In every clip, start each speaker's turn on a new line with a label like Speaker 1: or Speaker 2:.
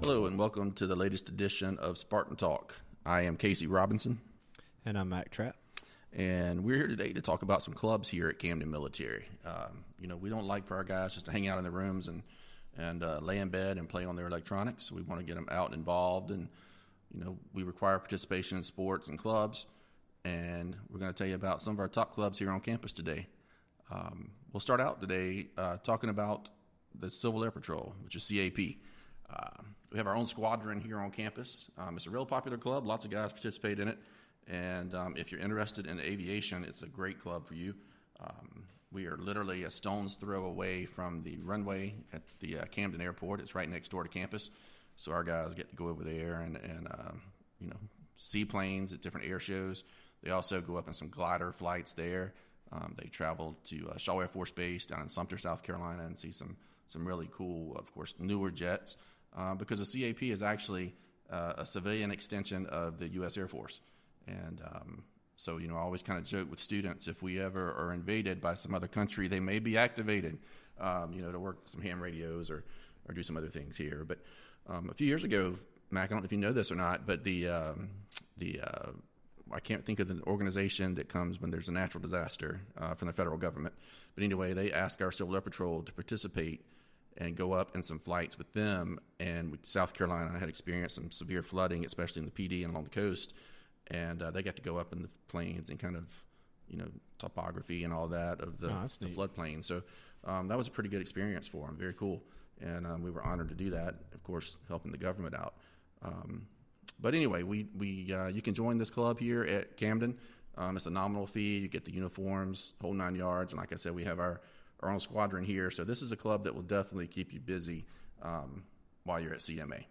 Speaker 1: Hello, and welcome to the latest edition of Spartan Talk. I am Casey Robinson.
Speaker 2: And I'm Mac Trapp.
Speaker 1: And we're here today to talk about some clubs here at Camden Military. Um, you know, we don't like for our guys just to hang out in their rooms and, and uh, lay in bed and play on their electronics. We want to get them out and involved. And, you know, we require participation in sports and clubs. And we're going to tell you about some of our top clubs here on campus today. Um, we'll start out today uh, talking about the Civil Air Patrol, which is CAP. Uh, we have our own squadron here on campus. Um, it's a real popular club. Lots of guys participate in it. And um, if you're interested in aviation, it's a great club for you. Um, we are literally a stone's throw away from the runway at the uh, Camden Airport. It's right next door to campus. So our guys get to go over there and, and uh, you know, see planes at different air shows. They also go up in some glider flights there. Um, they travel to uh, Shaw Air Force Base down in Sumter, South Carolina, and see some some really cool, of course, newer jets uh, because the CAP is actually uh, a civilian extension of the U.S. Air Force. And um, so, you know, I always kind of joke with students if we ever are invaded by some other country, they may be activated, um, you know, to work some ham radios or, or do some other things here. But um, a few years ago, Mac, I don't know if you know this or not, but the, um, the, uh, I can't think of the organization that comes when there's a natural disaster uh, from the federal government. But anyway, they ask our Civil Air Patrol to participate and go up in some flights with them. And South Carolina had experienced some severe flooding, especially in the Pee Dee and along the coast. And uh, they got to go up in the planes and kind of, you know, topography and all that of the,
Speaker 2: oh,
Speaker 1: the floodplain. So um, that was a pretty good experience for them. Very cool. And um, we were honored to do that. Of course, helping the government out. Um, but anyway, we we uh, you can join this club here at Camden. Um, it's a nominal fee. You get the uniforms, whole nine yards, and like I said, we have our our own squadron here. So this is a club that will definitely keep you busy um, while you're at CMA.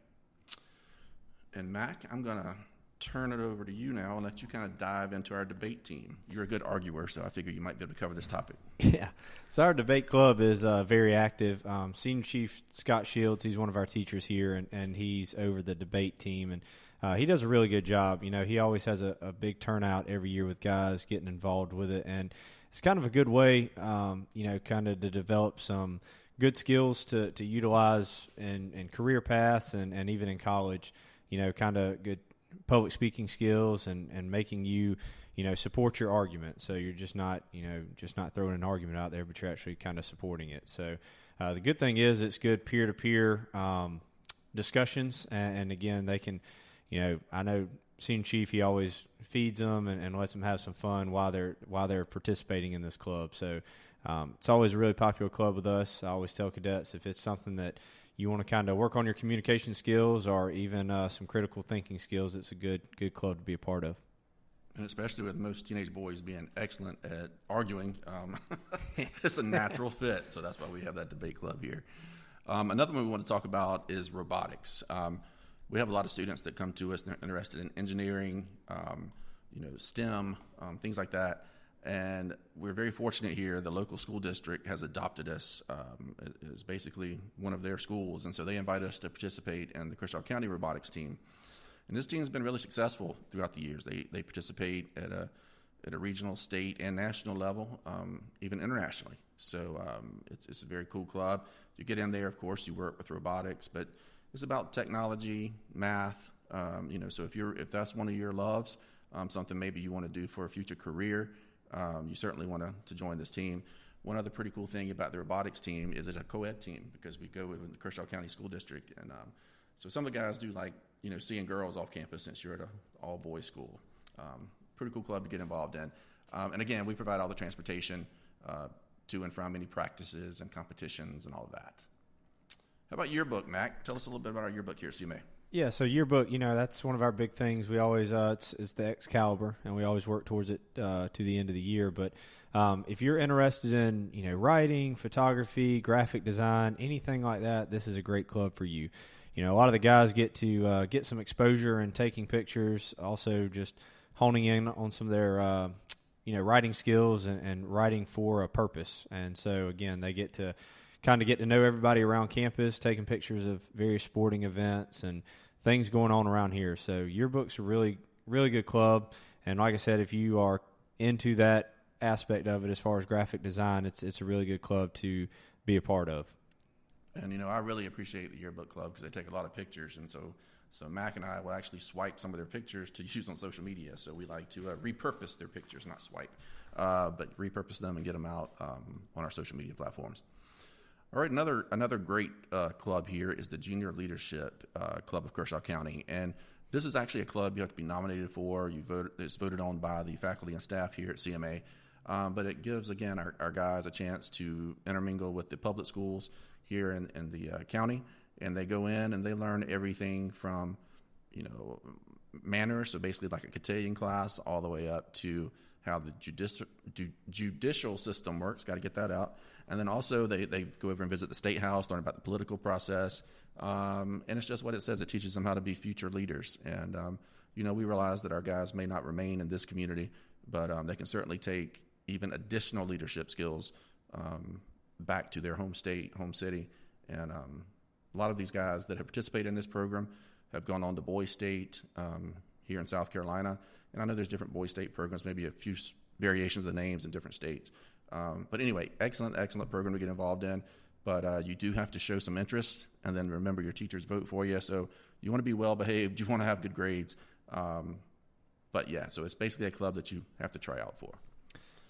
Speaker 1: And Mac, I'm going to turn it over to you now and let you kind of dive into our debate team. You're a good arguer, so I figure you might be able to cover this topic.
Speaker 2: Yeah. So our debate club is uh, very active. Um, Senior Chief Scott Shields, he's one of our teachers here, and, and he's over the debate team. And uh, he does a really good job. You know, he always has a, a big turnout every year with guys getting involved with it. And it's kind of a good way, um, you know, kind of to develop some good skills to, to utilize in, in career paths and, and even in college, you know, kind of good public speaking skills and, and making you, you know, support your argument. So you're just not, you know, just not throwing an argument out there, but you're actually kind of supporting it. So uh, the good thing is it's good peer to peer discussions. And, and again, they can, you know, I know senior chief he always feeds them and, and, lets them have some fun while they're while they're participating in this club. So um, it's always a really popular club with us. I always tell cadets if it's something that you want to kind of work on your communication skills or even uh, some critical thinking skills, it's a good good club to be a part of.
Speaker 1: And especially with most teenage boys being excellent at arguing, um, it's a natural fit. So that's why we have that debate club here. Um, another one we want to talk about is robotics. Um, we have a lot of students that come to us and they're interested in engineering, um, you know, STEM, um, things like that. And we're very fortunate here. The local school district has adopted us um, as basically one of their schools, and so they invite us to participate in the Kershaw County robotics team. And this team has been really successful throughout the years. They they participate at a at a regional, state, and national level, um, even internationally. So um, it's, it's a very cool club. You get in there, of course, you work with robotics, but it's about technology, math. Um, you know, so if you're if that's one of your loves, um, something maybe you want to do for a future career, um, you certainly want to to join this team. One other pretty cool thing about the robotics team is it's a co-ed team because we go with the Kershaw County School District, and um, so some of the guys do like you know seeing girls off campus since you're at an all boys school. Um, pretty cool club to get involved in, um, and again, we provide all the transportation uh, to and from any practices and competitions and all of that. How about yearbook, Mac? Tell us a little bit about our yearbook here at CMA.
Speaker 2: Yeah, so yearbook, you know, that's one of our big things. We always uh, it's, it's the Excalibur, and we always work towards it uh, to the end of the year. But um, if you're interested in, you know, writing, photography, graphic design, anything like that, this is a great club for you. You know, a lot of the guys get to uh, get some exposure and taking pictures, also just honing in on some of their, uh, you know, writing skills and, and writing for a purpose. And so again, they get to kind of get to know everybody around campus, taking pictures of various sporting events and things going on around here. So yearbook's a really, really good club. And like I said, if you are into that aspect of it as far as graphic design, it's it's a really good club to be a part of.
Speaker 1: And you know, I really appreciate the yearbook club because they take a lot of pictures, and so so Mac and I will actually swipe some of their pictures to use on social media. So we like to uh, repurpose their pictures, not swipe, uh, but repurpose them and get them out um, on our social media platforms. All right, another another great uh, club here is the Junior Leadership uh, Club of Kershaw County, and this is actually a club you have to be nominated for. You vote; it's voted on by the faculty and staff here at CMA. Um, but it gives again our, our, guys a chance to intermingle with the public schools here in, in the uh, county, and they go in and they learn everything from you know manners, so basically like a cotillion class, all the way up to how the judicial judicial system works. Got to get that out, and then also they they go over and visit the state house, learn about the political process, um, and it's just what it says. It teaches them how to be future leaders, and um, you know we realize that our guys may not remain in this community, but um, they can certainly take even additional leadership skills um, back to their home state, home city. And um, a lot of these guys that have participated in this program have gone on to Boys State um, here in South Carolina. And I know there's different Boys State programs, maybe a few variations of the names in different states. Um, but anyway, excellent, excellent program to get involved in. But uh, you do have to show some interest, and then remember your teachers vote for you. So you want to be well behaved, you want to have good grades. Um, but yeah, so it's basically a club that you have to try out for.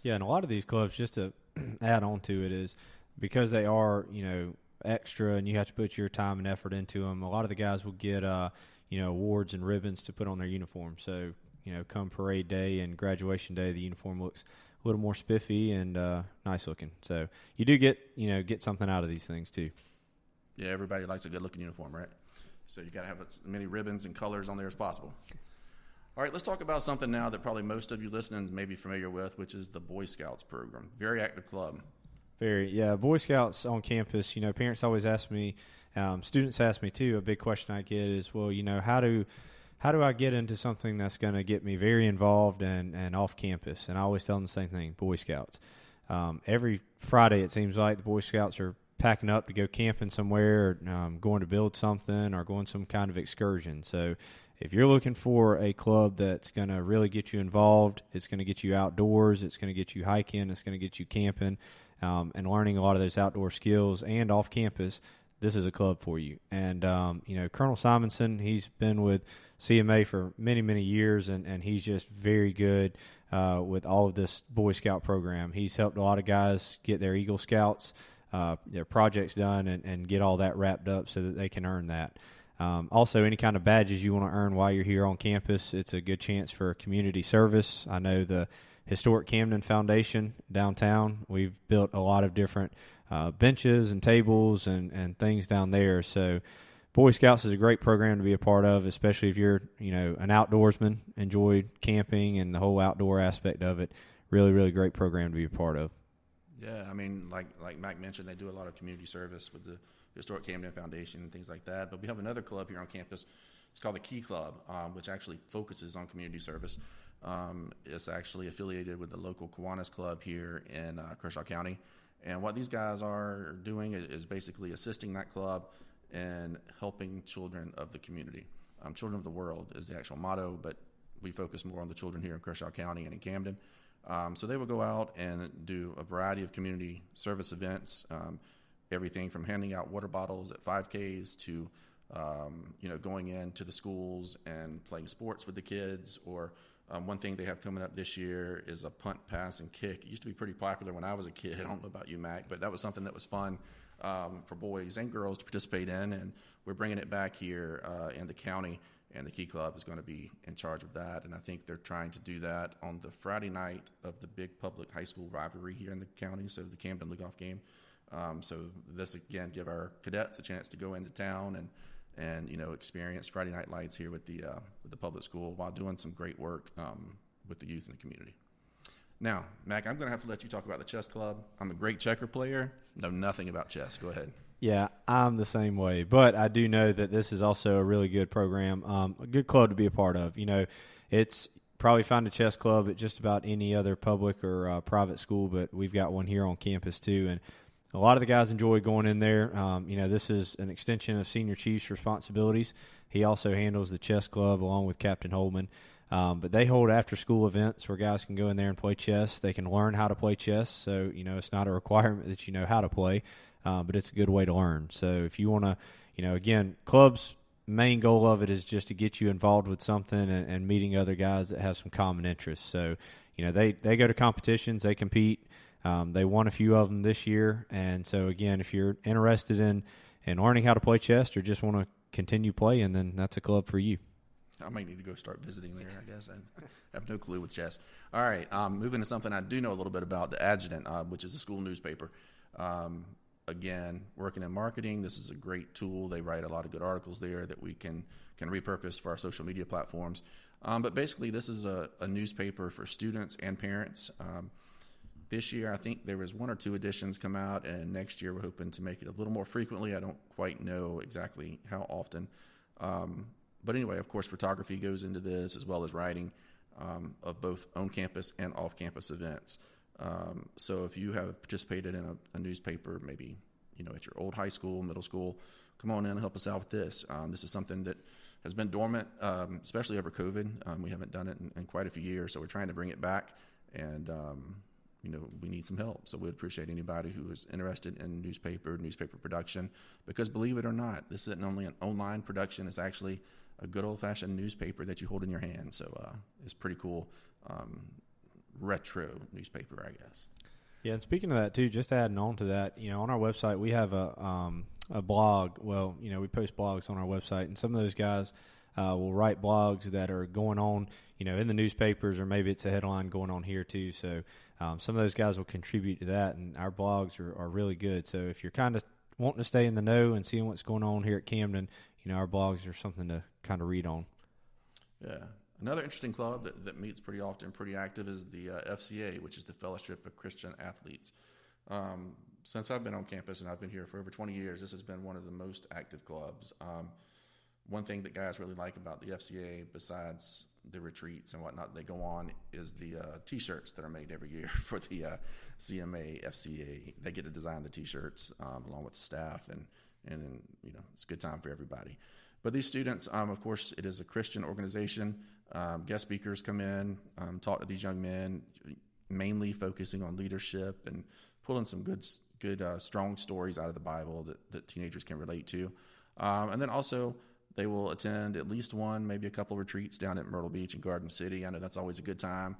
Speaker 2: Yeah, and a lot of these clubs, just to add on to it, is because they are you know extra and you have to put your time and effort into them. A lot of the guys will get uh, you know awards and ribbons to put on their uniform. So you know, come parade day and graduation day, the uniform looks a little more spiffy and uh, nice looking. So you do get you know get something out of these things too.
Speaker 1: Yeah, everybody likes a good looking uniform, right? So you got to have as many ribbons and colors on there as possible. All right, let's talk about something now that probably most of you listening may be familiar with, which is the Boy Scouts program. Very active club.
Speaker 2: Very, yeah. Boy Scouts on campus, you know, parents always ask me, um, students ask me too. A big question I get is, well, you know, how do how do I get into something that's going to get me very involved and, and off campus? And I always tell them the same thing: Boy Scouts. Um, every Friday, it seems like the Boy Scouts are packing up to go camping somewhere, or, um, going to build something, or going some kind of excursion. So if you're looking for a club that's going to really get you involved, it's going to get you outdoors, it's going to get you hiking, it's going to get you camping, um, and learning a lot of those outdoor skills and off campus, this is a club for you. And um, you know, Colonel Simonson, he's been with CMA for many, many years, and, and he's just very good uh, with all of this Boy Scout program. He's helped a lot of guys get their Eagle Scouts, uh, their projects done, and, and get all that wrapped up so that they can earn that. Um, also, any kind of badges you want to earn while you're here on campus, it's a good chance for community service. I know the Historic Camden Foundation downtown, we've built a lot of different uh, benches and tables and, and things down there. So, Boy Scouts is a great program to be a part of, especially if you're, you know, an outdoorsman, enjoy camping and the whole outdoor aspect of it. Really, really great program to be a part of.
Speaker 1: Yeah, I mean, like like Mac mentioned, they do a lot of community service with the Historic Camden Foundation and things like that. But we have another club here on campus. It's called the Key Club, um, which actually focuses on community service. Um, it's actually affiliated with the local Kiwanis Club here in uh, Kershaw County. And what these guys are doing is basically assisting that club and helping children of the community. Um, children of the world is the actual motto, but we focus more on the children here in Kershaw County and in Camden. Um, so they will go out and do a variety of community service events. Um, everything from handing out water bottles at 5Ks to um, you know going into the schools and playing sports with the kids. Or um, one thing they have coming up this year is a punt, pass, and kick. It used to be pretty popular when I was a kid. I don't know about you, Mac, but that was something that was fun um, for boys and girls to participate in, and we're bringing it back here uh, in the county. And the Key Club is going to be in charge of that. And I think they're trying to do that on the Friday night of the big public high school rivalry here in the county, so the Camden Lugoff game. Um, so this again give our cadets a chance to go into town and and you know experience Friday Night Lights here with the uh, with the public school while doing some great work um, with the youth in the community. Now, Mac, I'm going to have to let you talk about the chess club. I'm a great checker player. Know nothing about chess. Go ahead.
Speaker 2: Yeah, I'm the same way, but I do know that this is also a really good program, um, a good club to be a part of. You know, it's probably find a chess club at just about any other public or uh, private school, but we've got one here on campus too, and a lot of the guys enjoy going in there. Um, you know, this is an extension of Senior Chief's responsibilities. He also handles the chess club along with Captain Holman. Um, but they hold after school events where guys can go in there and play chess. They can learn how to play chess. So, you know, it's not a requirement that you know how to play, uh, but it's a good way to learn. So, if you want to, you know, again, clubs main goal of it is just to get you involved with something and, and, meeting other guys that have some common interests. So, you know, they, they go to competitions, they compete. Um, they won a few of them this year. And so, again, if you're interested in, in learning how to play chess or just want to continue playing, then that's a club for you.
Speaker 1: I might need to go start visiting there. I guess I have no clue with chess. All right, um, moving to something I do know a little bit about, the Adjutant, uh, which is a school newspaper. Um, again, working in marketing, this is a great tool. They write a lot of good articles there that we can can repurpose for our social media platforms. Um, but basically, this is a, a, newspaper for students and parents. Um, this year, I think there was one or two editions come out, and next year we're hoping to make it a little more frequently. I don't quite know exactly how often. Um, but anyway, of course, photography goes into this as well as writing um, of both on campus and off campus events. Um, so if you have participated in a, a, newspaper, maybe you know at your old high school, middle school, come on in and help us out with this. Um, this is something that has been dormant, um, especially over COVID. Um, we haven't done it in, in, quite a few years, so we're trying to bring it back, and um, you know we need some help. So we'd appreciate anybody who is interested in newspaper, newspaper production, because believe it or not, this isn't only an online production; it's actually a good old fashioned newspaper that you hold in your hand. So uh, it's pretty cool. Um, retro newspaper, I guess.
Speaker 2: Yeah, and speaking of that too, just adding on to that, you know, on our website we have a um, a blog. Well, you know, we post blogs on our website, and some of those guys uh, will write blogs that are going on, you know, in the newspapers, or maybe it's a headline going on here too. So um, some of those guys will contribute to that, and our blogs are, are really good. So if you're kind of wanting to stay in the know and seeing what's going on here at Camden, you know, our blogs are something to kind of read on.
Speaker 1: Yeah, Another interesting club that, that meets pretty often, pretty active, is the uh, FCA, which is the Fellowship of Christian Athletes. Um, since I've been on campus and I've been here for over 20 years, this has been one of the most active clubs. Um, one thing that guys really like about the FCA, besides the retreats and whatnot they go on, is the uh, T-shirts that are made every year for the uh, CMA FCA. They get to design the T-shirts um, along with the staff, and and you know it's a good time for everybody. But these students, um, of course, it is a Christian organization. Um, guest speakers come in, um, talk to these young men, mainly focusing on leadership and pulling some good, good, uh, strong stories out of the Bible that, that teenagers can relate to. Um, and then also, they will attend at least one, maybe a couple retreats down at Myrtle Beach and Garden City. I know that's always a good time.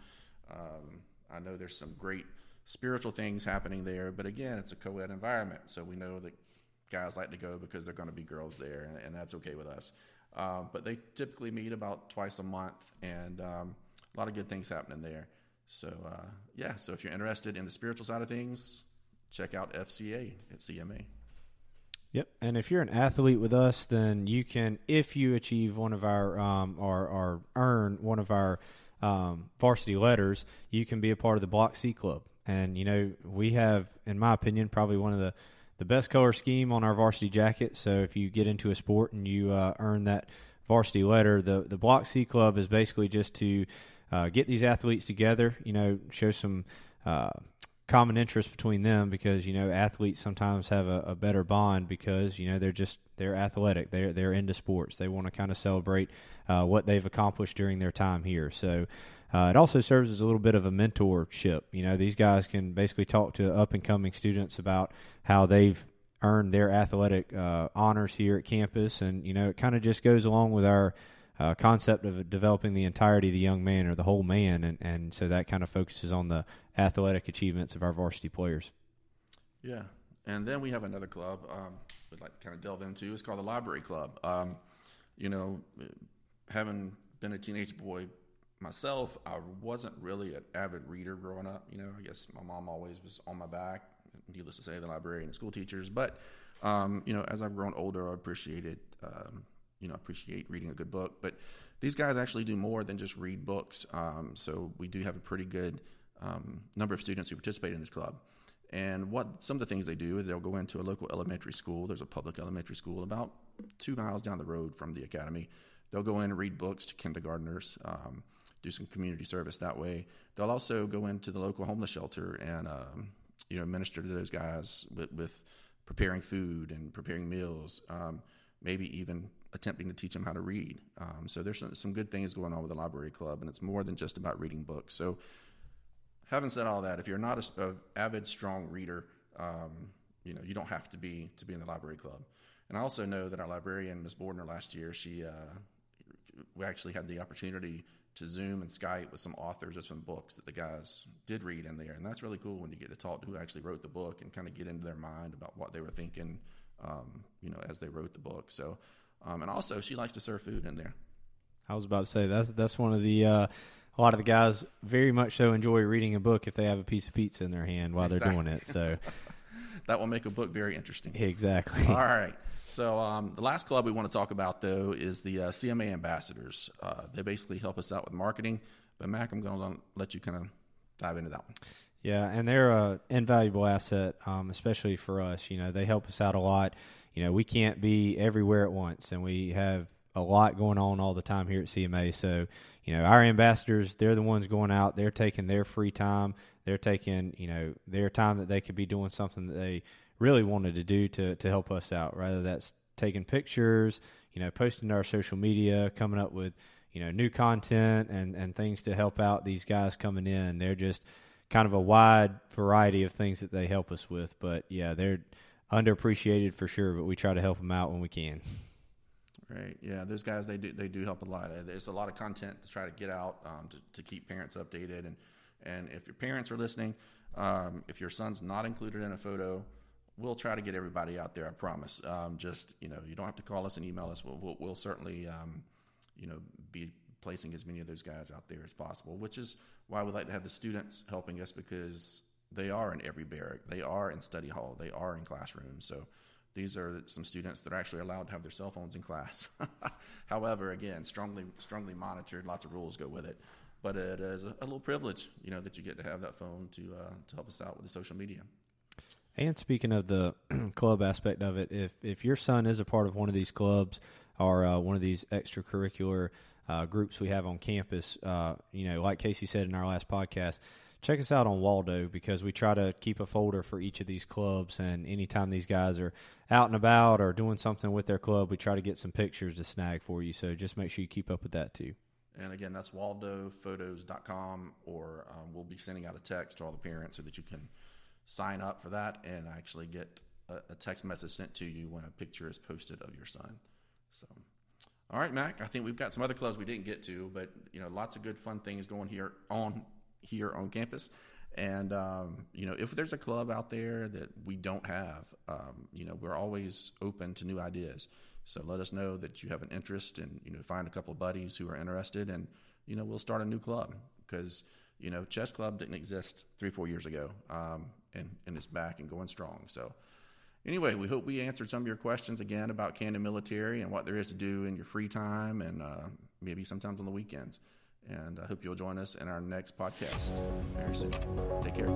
Speaker 1: Um, I know there's some great spiritual things happening there, but again, it's a co-ed environment, so we know that guys like to go because they're going to be girls there, and, and that's okay with us. Um, but they typically meet about twice a month, and um, a lot of good things happening there. So uh, yeah, so if you're interested in the spiritual side of things, check out FCA at CMA.
Speaker 2: Yep, and if you're an athlete with us, then you can, if you achieve one of our um, or, or earn one of our um, varsity letters, you can be a part of the Block C Club. And you know, we have, in my opinion, probably one of the the best color scheme on our varsity jacket. So if you get into a sport and you uh, earn that varsity letter, the the Block C Club is basically just to uh, get these athletes together. You know, show some. Uh, common interest between them because you know athletes sometimes have a, a, better bond because you know they're just they're athletic. They're they're into sports. They want to kind of celebrate uh, what they've accomplished during their time here. So uh, it also serves as a little bit of a mentorship. You know, these guys can basically talk to up and coming students about how they've earned their athletic uh, honors here at campus, and you know, it kind of just goes along with our uh, concept of developing the entirety of the young man or the whole man, and and so that kind of focuses on the athletic achievements of our varsity players.
Speaker 1: Yeah, and then we have another club um, we'd like to kind of delve into. It's called the Library Club. Um, you know, having been a teenage boy myself, I wasn't really an avid reader growing up. You know, I guess my mom always was on my back. Needless to say, the librarian and school teachers. But um, you know, as I've grown older, I appreciated um, you know appreciate reading a good book. But these guys actually do more than just read books. Um, so we do have a pretty good um, number of students who participate in this club. And what some of the things they do is they'll go into a local elementary school. There's a public elementary school about two miles down the road from the academy. They'll go in and read books to kindergartners. Um, do some community service that way. They'll also go into the local homeless shelter and um, you know minister to those guys with, with, preparing food and preparing meals. Um, maybe even attempting to teach them how to read. Um, so there's some, some, good things going on with the library club, and it's more than just about reading books. So, having said all that, if you're not a, avid, strong reader, um, you know you don't have to be to be in the library club. And I also know that our librarian, Ms. Bordner, last year, she uh, we actually had the opportunity to Zoom and Skype with some authors of some books that the guys did read in there, and that's really cool when you get to talk to who actually wrote the book and kind of get into their mind about what they were thinking, um, you know, as they wrote the book. So, um, and also she likes to serve food in there.
Speaker 2: I was about to say that's that's one of the uh, a lot of the guys very much so enjoy reading a book if they have a piece of pizza in their hand while exactly. they're doing it. So
Speaker 1: that will make a book very interesting.
Speaker 2: Exactly.
Speaker 1: All right. So um, the last club we want to talk about though is the uh, CMA ambassadors. Uh, they basically help us out with marketing. But Mac, I'm going to let you kind of dive into that one.
Speaker 2: Yeah, and they're an invaluable asset, um, especially for us. You know, they help us out a lot. You know, we can't be everywhere at once, and we have a lot going on all the time here at CMA. So, you know, our ambassadors, they're the ones going out. They're taking their free time. They're taking, you know, their time that they could be doing something that they really wanted to do to to help us out. Rather that's taking pictures, you know, posting to our social media, coming up with you know new content and and things to help out these guys coming in. They're just kind of a wide variety of things that they help us with. But yeah, they're underappreciated for sure, but we try to help them out when we can.
Speaker 1: Right. Yeah, those guys they do they do help a lot. There's a lot of content to try to get out um, to, to keep parents updated and and if your parents are listening, um, if your son's not included in a photo, we'll try to get everybody out there. I promise. Um, just you know, you don't have to call us and email us. We'll, we'll, we'll certainly um, you know be placing as many of those guys out there as possible. Which is why we like to have the students helping us because they are in every barrack, they are in study hall, they are in classrooms. So these are some students that are actually allowed to have their cell phones in class. However, again, strongly strongly monitored. Lots of rules go with it, but it is a, little privilege, you know, that you get to have that phone to uh, to help us out with the social media.
Speaker 2: And speaking of the club aspect of it, if if your son is a part of one of these clubs or uh, one of these extracurricular uh, groups we have on campus, uh, you know, like Casey said in our last podcast, check us out on Waldo because we try to keep a folder for each of these clubs. And anytime these guys are out and about or doing something with their club, we try to get some pictures to snag for you. So just make sure you keep up with that too.
Speaker 1: And again, that's waldophotos.com, or um, we'll be sending out a text to all the parents so that you can sign up for that and actually get a, a, text message sent to you when a picture is posted of your son. So, all right, Mac. I think we've got some other clubs we didn't get to, but you know, lots of good fun things going here on here on campus. And um, you know, if there's a club out there that we don't have, um, you know, we're always open to new ideas. So let us know that you have an interest, and you know, find a couple of buddies who are interested, and you know, we'll start a new club because you know, chess club didn't exist three, four years ago, um, and and it's back and going strong. So, anyway, we hope we answered some of your questions again about Camden Military and what there is to do in your free time and uh, maybe sometimes on the weekends. And I hope you'll join us in our next podcast very soon. Take care.